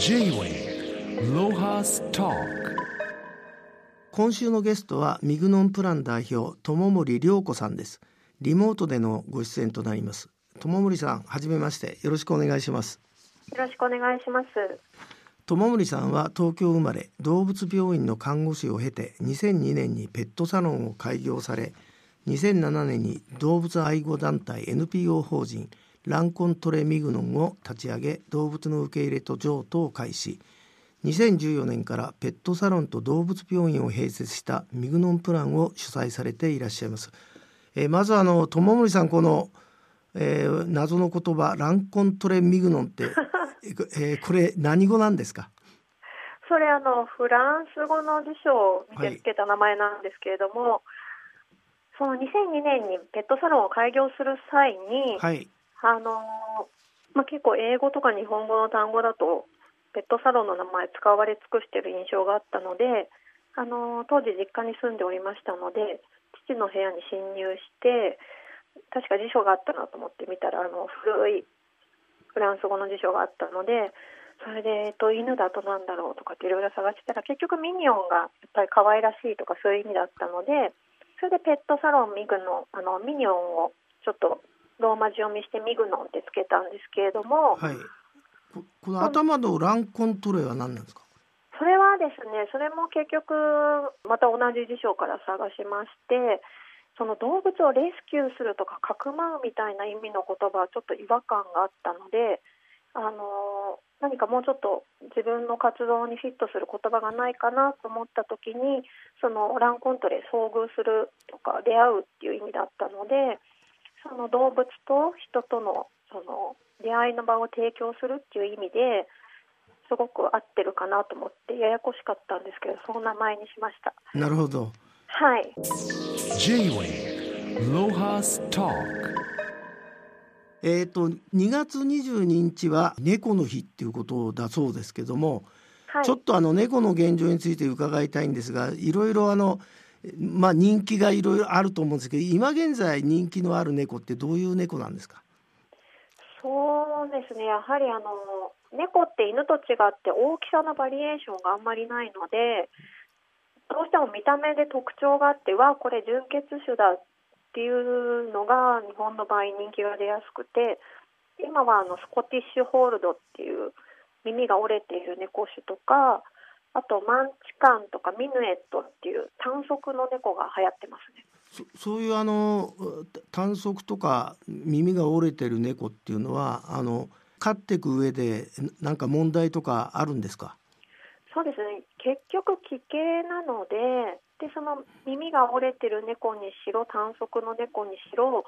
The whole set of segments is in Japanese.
J-Way ロハスタ今週のゲストはミグノンプラン代表友森良子さんです。リモートでのご出演となります。友森さんはじめまして。よろしくお願いします。よろしくお願いします。友森さんは東京生まれ動物病院の看護師を経て2002年にペットサロンを開業され2007年に動物愛護団体 NPO 法人ランコントレミグノンを立ち上げ動物の受け入れと譲渡を開始。2014年からペットサロンと動物病院を併設したミグノンプランを主催されていらっしゃいます、えー、まずあの友森さんこの、えー、謎の言葉ランコントレミグノンってえー、これ何語なんですか？それあのフランス語の辞書を見てつけた名前なんですけれども、はい、その2002年にペットサロンを開業する際に、はい、あのまあ、結構英語とか日本語の単語だとペットサロンの名前使われ尽くしている印象があったのであの当時実家に住んでおりましたので父の部屋に侵入して確か辞書があったなと思って見たらあの古いフランス語の辞書があったのでそれで、えっと、犬だとなんだろうとかっていろいろ探してたら結局ミニオンがやっぱり可愛らしいとかそういう意味だったのでそれでペットサロンミグのあのミニオンをちょっとローマ字読みしてミグノンってつけたんですけれども、はい、ここの頭のランコントレは何なんですか？それはですねそれも結局また同じ辞書から探しましてその動物をレスキューするとかかくまうみたいな意味の言葉はちょっと違和感があったのであの何かもうちょっと自分の活動にフィットする言葉がないかなと思った時にそのランコントレ遭遇するとか出会うっていう意味だったのでその動物と人とのその出会いの場を提供するっていう意味ですごく合ってるかなと思ってややこしかったんですけどその名前にしました。なるほど。はい。J-Way ロハスタえーと、2月22日は猫の日っていうことだそうですけども、はい、ちょっとあの猫の現状について伺いたいんですがいろいろあの、まあ、人気がいろいろあると思うんですけど今現在人気のある猫ってどういう猫なんですか？そうですね。やはりあの猫って犬と違って大きさのバリエーションがあんまりないのでどうしても見た目で特徴があってわこれ純血種だっていうのが日本の場合人気が出やすくて今はあのスコティッシュホールドっていう耳が折れている猫種とかあとマンチカンとかミヌエットっていう短足の猫が流行ってますね。そそういうあの短足とか耳が折れてる猫っていうのはあの飼っていく上で何か問題とかあるんですか？そうですね結局奇形なのででその耳が折れてる猫にしろ短足の猫にしろ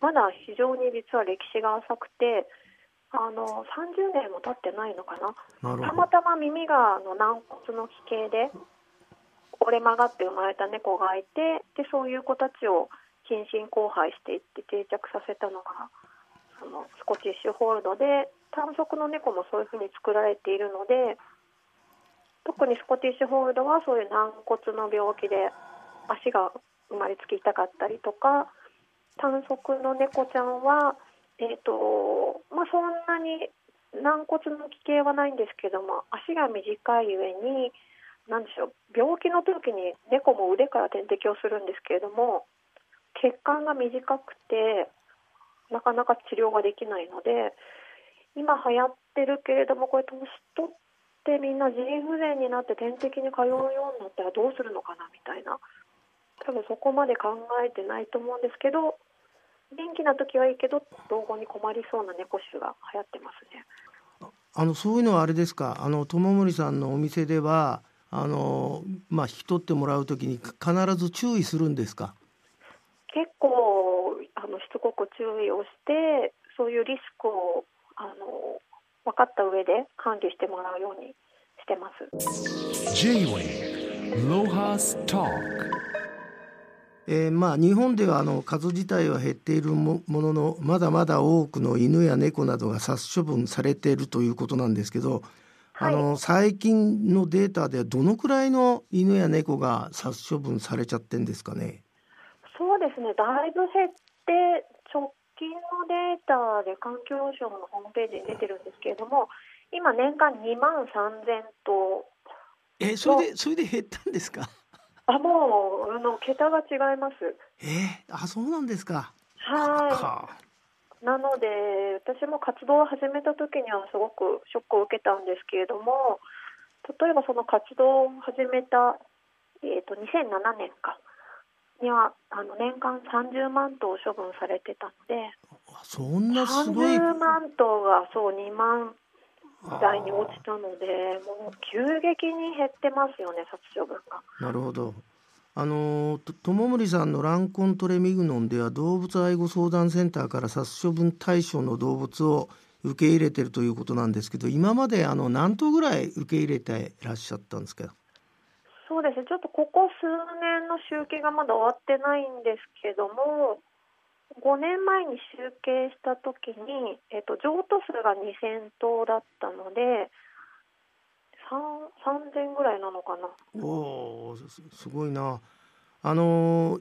まだ非常に実は歴史が浅くてあの30年も経ってないのかな？たまたま耳があの軟骨の奇形で折れ曲がって生まれた猫がいてでそういう子たちを近親交配していって定着させたのがそのスコティッシュホールドで短足の猫もそういうふうに作られているので特にスコティッシュホールドはそういう軟骨の病気で足が生まれつき痛かったりとか短足の猫ちゃんは、えーとまあ、そんなに軟骨の奇形はないんですけども足が短いゆえに何でしょう病気の時に猫も腕から点滴をするんですけれども血管が短くてなかなか治療ができないので今流行ってるけれどもこれ年取ってみんな腎不全になって点滴に通うようになったらどうするのかなみたいな多分そこまで考えてないと思うんですけど元気な時はいいけど老後に困りそうな猫種が流行ってますね。あのそういうのはあれですか？あの友森さんのお店ではあの、まあ、引き取ってもらう時に必ず注意するんですか？結構あのしつこく注意をしてそういうリスクをあの分かった上で管理してもらうようにしてます。J-Way ロハスタえー、まあ日本ではあの数自体は減っているもののまだまだ多くの犬や猫などが殺処分されているということなんですけど、はい、あの最近のデータではどのくらいの犬や猫が殺処分されちゃってんですかね？そうですね。だいぶ減って直近のデータで環境省のホームページに出てるんですけれども今年間2万3000頭えそれでそれで減ったんですか？あもうあの桁が違います。えー、あそうなんですか。はか。いなので私も活動を始めた時にはすごくショックを受けたんですけれども例えばその活動を始めた、えー、と2007年か。にはあの年間30万頭処分されてたのであそんなすごい。30万頭がそう2万台に落ちたのでもう急激に減ってますよね殺処分が。なるほど。あのと友森さんのランコントレミグノンでは動物愛護相談センターから殺処分対象の動物を受け入れてるということなんですけど今まであの何頭ぐらい受け入れていらっしゃったんですか？そうですね。ちょっとここ数年の集計がまだ終わってないんですけども5年前に集計した時に、えっと、譲渡数が2000頭だったので3000ぐらいなのかな。おおすすごいなあの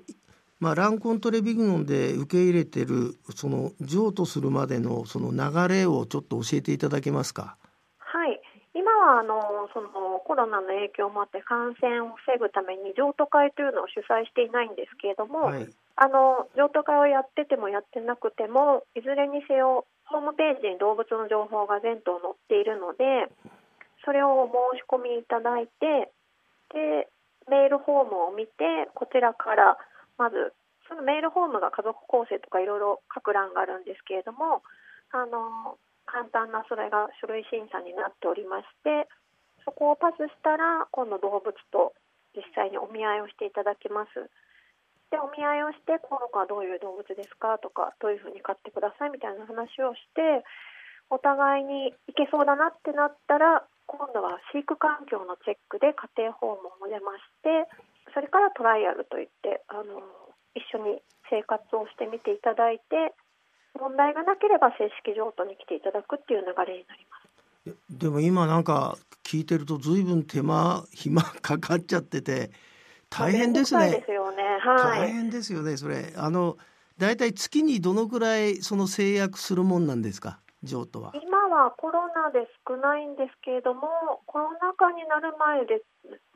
まあ、ランコントレビグノンで受け入れてるその譲渡するまでのその流れをちょっと教えていただけますか？はい今はあのそのコロナの影響もあって感染を防ぐために譲渡会というのを主催していないんですけれども、はい、あの譲渡会をやっててもやってなくてもいずれにせよホームページに動物の情報が全頭載っているのでそれを申し込みいただいてでメールフォームを見てこちらからまずそのメールフォームが家族構成とかいろいろ書く欄があるんですけれどもあの簡単なそれが書類審査になっておりましてそこをパスしたら今度動物と実際にお見合いをしていただきます。でお見合いをしてこの子はどういう動物ですか？とかどういうふうに飼ってください？みたいな話をしてお互いにいけそうだなってなったら今度は飼育環境のチェックで家庭訪問も出ましてそれからトライアルといってあの一緒に生活をしてみていただいて問題がなければ正式譲渡に来ていただくっていう流れになります。でも今なんか聞いてると随分手間暇かかっちゃってて大変ですね。ですよね。はい。大変ですよねそれあのだいたい月にどのくらいその制約するもんなんですか？譲渡は。今はコロナで少ないんですけれどもコロナ禍になる前で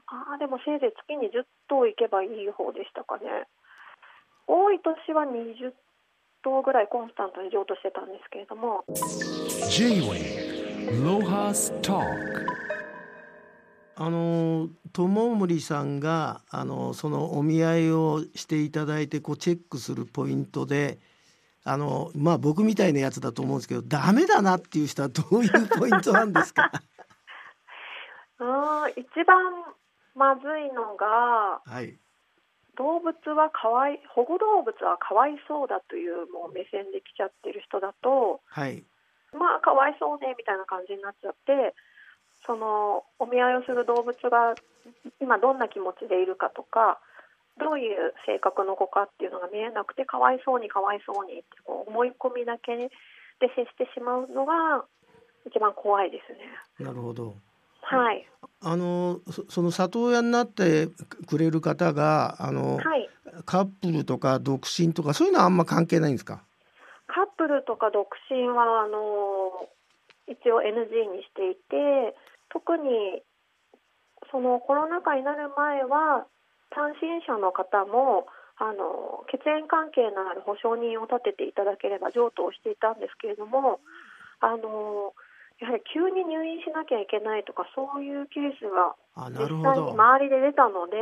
ああでもせいぜい月に10頭いけばいい方でしたかね多い年は20頭ぐらいコンスタントに譲渡してたんですけれども J-Way Lohas Talk あの友森さんがあのそのお見合いをしていただいてこうチェックするポイントであのまあ僕みたいなやつだと思うんですけどダメだなっていう人はどういうポイントなんですか？あー一番まずいのがはい。動物はかわい保護動物はかわいそうだというもう目線で来ちゃってる人だとはい。まあかわいそうねみたいな感じになっちゃってそのお見合いをする動物が今どんな気持ちでいるかとかどういう性格の子かっていうのが見えなくてかわいそうにかわいそうにってこう思い込みだけで接してしまうのが一番怖いですね。なるほど。はい、あのそその里親になってくれる方があの、はい、カップルとか独身とかそういうのはあんま関係ないんですか？カップルとか独身はあの一応 NG にしていて特にそのコロナ禍になる前は単身者の方もあの血縁関係のある保証人を立てていただければ譲渡をしていたんですけれどもあのやはり急に入院しなきゃいけないとかそういうケースが実際に周りで出たので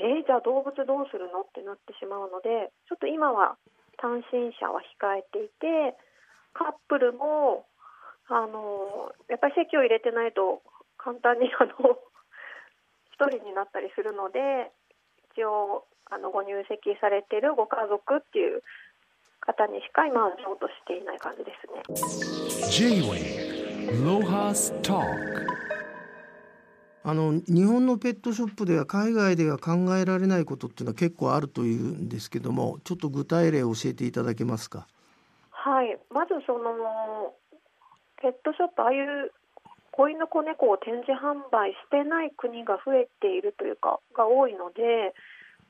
えーじゃあ動物どうするのってなってしまうのでちょっと今は単身者は控えていてカップルもあのやっぱり籍を入れてないと簡単にあの 一人になったりするので一応あのご入籍されてるご家族っていう方にしか今は譲渡していない感じですね。あの日本のペットショップでは海外では考えられないことっていうのは結構あるというんですけどもちょっと具体例を教えていただけますか？はい、まずそのペットショップああいう子犬子猫を展示販売してない国が増えているというかが多いので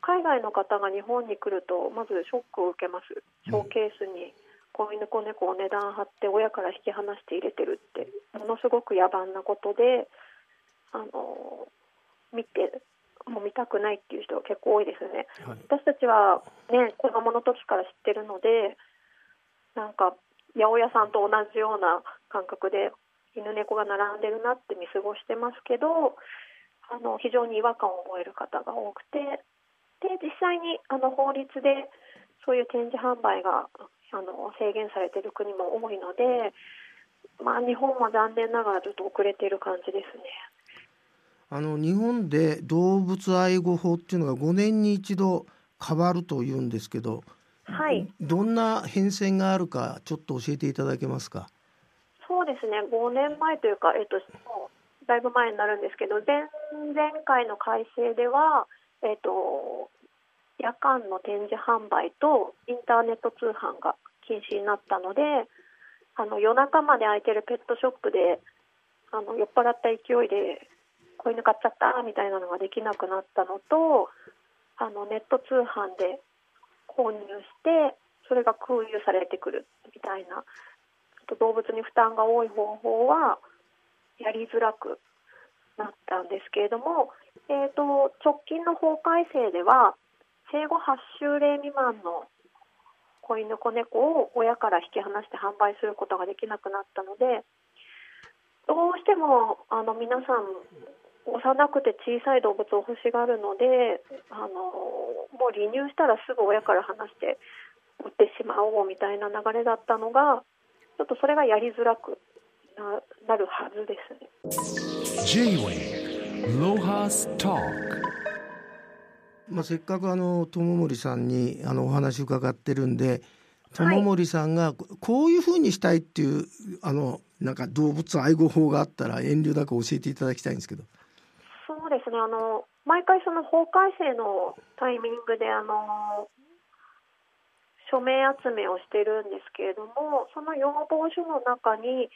海外の方が日本に来るとまずショックを受けますショーケースに子犬子猫を値段張って親から引き離して入れてるってものすごく野蛮なことであの見てもう見たくないっていう人が結構多いですね。はい、私たちはね子供の時から知ってるのでなんか八百屋さんと同じような感覚で犬猫が並んでるなって見過ごしてますけどあの非常に違和感を覚える方が多くてで実際にあの法律でそういう展示販売があの制限されている国も多いので、まあ、日本は残念ながらちょっと遅れている感じですね。あの日本で動物愛護法っていうのが5年に一度変わるというんですけど、はい、どんな変遷があるかちょっと教えていただけますか？そうですね5年前というか、えっと、もうだいぶ前になるんですけど前前回の改正では、えっと、夜間の展示販売とインターネット通販が禁止になったのであの夜中まで開いてるペットショップであの酔っ払った勢いで子犬買っちゃったみたいなのができなくなったのとあのネット通販で購入してそれが空輸されてくるみたいな。動物に負担が多い方法はやりづらくなったんですけれども、えーと、直近の法改正では生後8週例未満の子犬子猫を親から引き離して販売することができなくなったのでどうしてもあの皆さん幼くて小さい動物を欲しがるのであのもう離乳したらすぐ親から離して売ってしまおうみたいな流れだったのがちょっとそれがやりづらくななるはずですね。まあ、せっかくあの友森さんにあのお話伺ってるんで友森さんがこういうふうにしたいっていうあのなんか動物愛護法があったら遠慮なく教えていただきたいんですけど。ですねあの毎回その法改正のタイミングであの署名集めをしてるんですけれどもその要望書の中に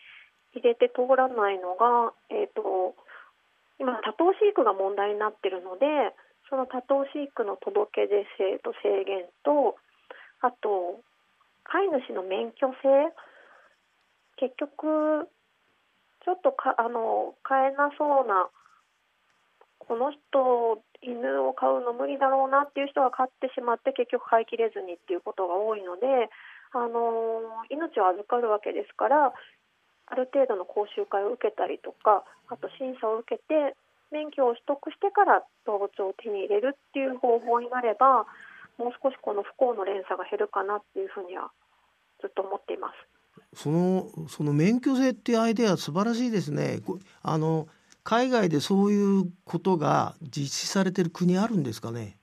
入れて通らないのが、えーと、今多頭飼育が問題になってるのでその多頭飼育の届け出制と制限とあと飼い主の免許制結局ちょっとかあの飼えなそうなこの人犬を飼うの無理だろうなっていう人が飼ってしまって結局飼いきれずにっていうことが多いので、あの命を預かるわけですからある程度の講習会を受けたりとかあと審査を受けて免許を取得してから動物を手に入れるっていう方法になればもう少しこの不幸の連鎖が減るかなっていうふうにはずっと思っています。そのその免許制っていうアイデア素晴らしいですね。あの海外でそういうことが実施されている国あるんですかね？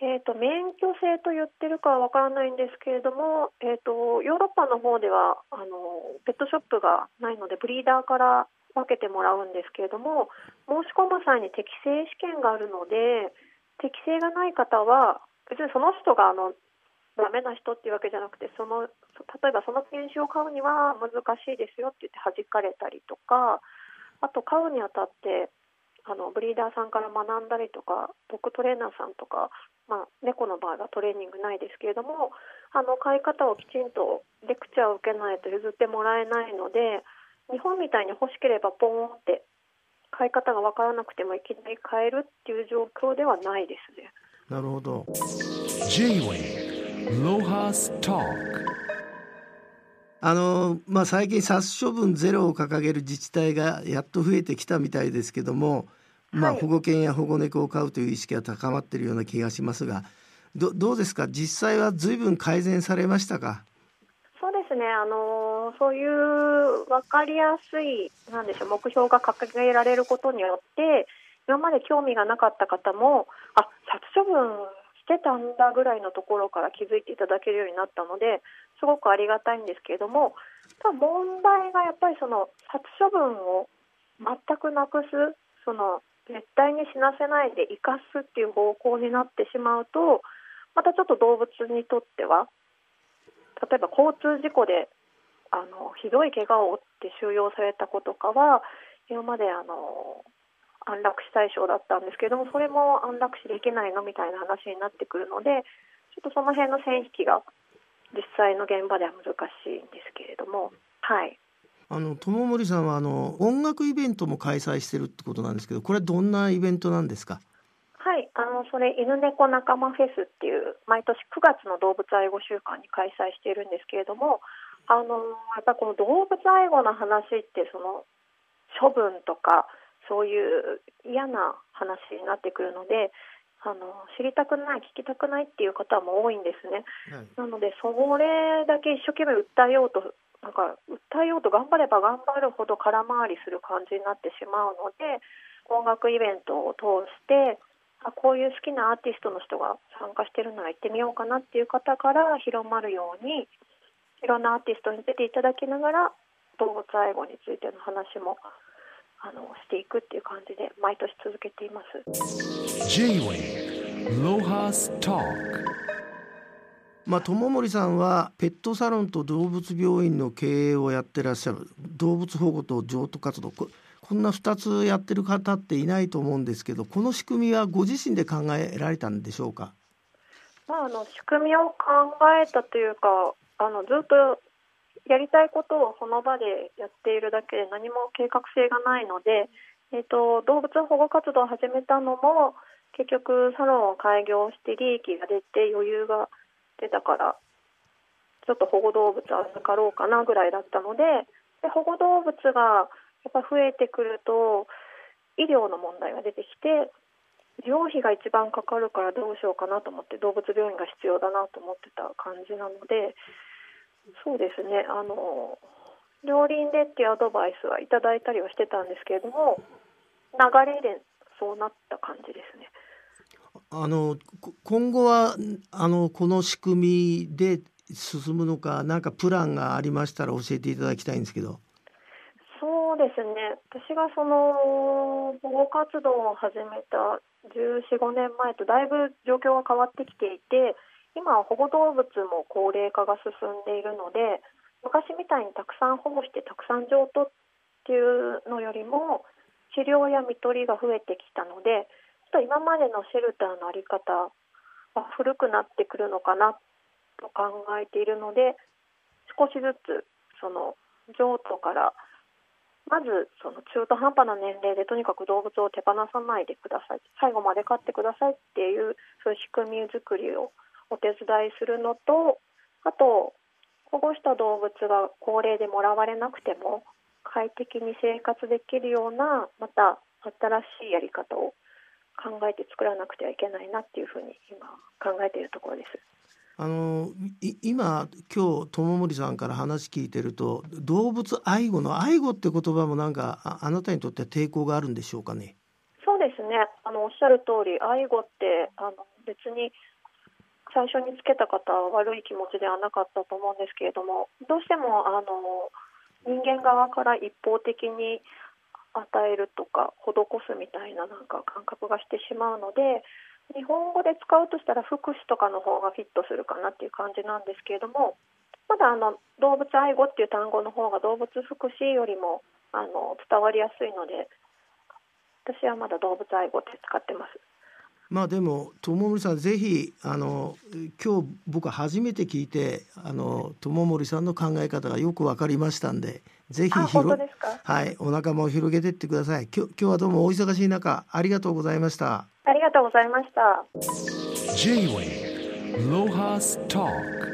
えーと、免許制と言ってるかはわからないんですけれども、えーと、ヨーロッパの方ではあのペットショップがないのでブリーダーから分けてもらうんですけれども申し込む際に適正試験があるので適正がない方は別にその人があのダメな人っていうわけじゃなくてその例えばその犬種を飼うには難しいですよって言って弾かれたりとかあと飼うにあたってあのブリーダーさんから学んだりとかドッグトレーナーさんとか、まあ、猫の場合はトレーニングないですけれどもあの飼い方をきちんとレクチャーを受けないと譲ってもらえないので日本みたいに欲しければポンって飼い方が分からなくてもいきなり飼えるっていう状況ではないですね。なるほど。J-Way ロハスターあのまあ、最近殺処分ゼロを掲げる自治体がやっと増えてきたみたいですけども、まあ、保護犬や保護猫を飼うという意識が高まっているような気がしますがどどうですか？実際はずいぶん改善されましたか？そうですね。あのそういう分かりやすいなんでしょう目標が掲げられることによって今まで興味がなかった方もあ殺処分してたんだぐらいのところから気づいていただけるようになったのですごくありがたいんですけれどもただ問題がやっぱりその殺処分を全くなくすその絶対に死なせないで生かすっていう方向になってしまうとまたちょっと動物にとっては例えば交通事故であのひどい怪我を負って収容された子とかは今まであの安楽死対象だったんですけどもそれも安楽死できないのみたいな話になってくるのでちょっとその辺の線引きが実際の現場では難しいんですけれども、はい。あの友森さんはあの音楽イベントも開催してるってことなんですけど、これはどんなイベントなんですか？はい、あのそれ犬猫仲間フェスっていう毎年9月の動物愛護週間に開催しているんですけれども、あのやっぱこの動物愛護の話ってその処分とかそういう嫌な話になってくるのであの知りたくない聞きたくないっていう方も多いんですね、はい、なのでそれだけ一生懸命訴えようとなんか訴えようと頑張れば頑張るほど空回りする感じになってしまうので音楽イベントを通してあこういう好きなアーティストの人が参加してるなら行ってみようかなっていう方から広まるようにいろんなアーティストに出ていただきながら動物愛護についての話もあのしていくっていう感じで毎年続けています。まあ、友森さんはペットサロンと動物病院の経営をやってらっしゃる動物保護と譲渡活動。こんな2つやってる方っていないと思うんですけどこの仕組みはご自身で考えられたんでしょうか、まあ、あの仕組みを考えたというかあのずっとやりたいことをその場でやっているだけで何も計画性がないので、えーと、動物保護活動を始めたのも結局サロンを開業して利益が出て余裕が出たからちょっと保護動物預かろうかなぐらいだったのでで保護動物がやっぱ増えてくると医療の問題が出てきて医療費が一番かかるからどうしようかなと思って動物病院が必要だなと思ってた感じなのでそうですねあの両輪でっていうアドバイスはいただいたりはしてたんですけれども流れでそうなった感じですね。あの今後はあのこの仕組みで進むのか何かプランがありましたら教えていただきたいんですけど。そうですね私がその保護活動を始めた1415年前とだいぶ状況が変わってきていて今保護動物も高齢化が進んでいるので昔みたいにたくさん保護してたくさん譲渡っていうのよりも治療や看取りが増えてきたのでちょっと今までのシェルターの在り方は古くなってくるのかなと考えているので少しずつその譲渡からまずその中途半端な年齢でとにかく動物を手放さないでください。最後まで飼ってくださいっていうそういう仕組み作りをお手伝いするのとあと保護した動物が高齢でもらわれなくても快適に生活できるようなまた新しいやり方を考えて作らなくてはいけないなっていうふうに今考えているところです。あの今今日友森さんから話聞いてると動物愛護の愛護って言葉もなんかあなたにとっては抵抗があるんでしょうかね？そうですね。あのおっしゃる通り愛護ってあの別に最初につけた方は悪い気持ちではなかったと思うんですけれどもどうしてもあの人間側から一方的に与えるとか施すみたいななんか感覚がしてしまうので日本語で使うとしたら福祉とかの方がフィットするかなっていう感じなんですけれどもまだあの動物愛護っていう単語の方が動物福祉よりもあの伝わりやすいので私はまだ動物愛護って使ってます。まあでも友森さんぜひあの今日僕初めて聞いてあの友森さんの考え方がよく分かりましたんでぜひ広はいお仲間を広げていってください。今日今日はどうもお忙しい中ありがとうございました。ありがとうございました。J-Way ロハスター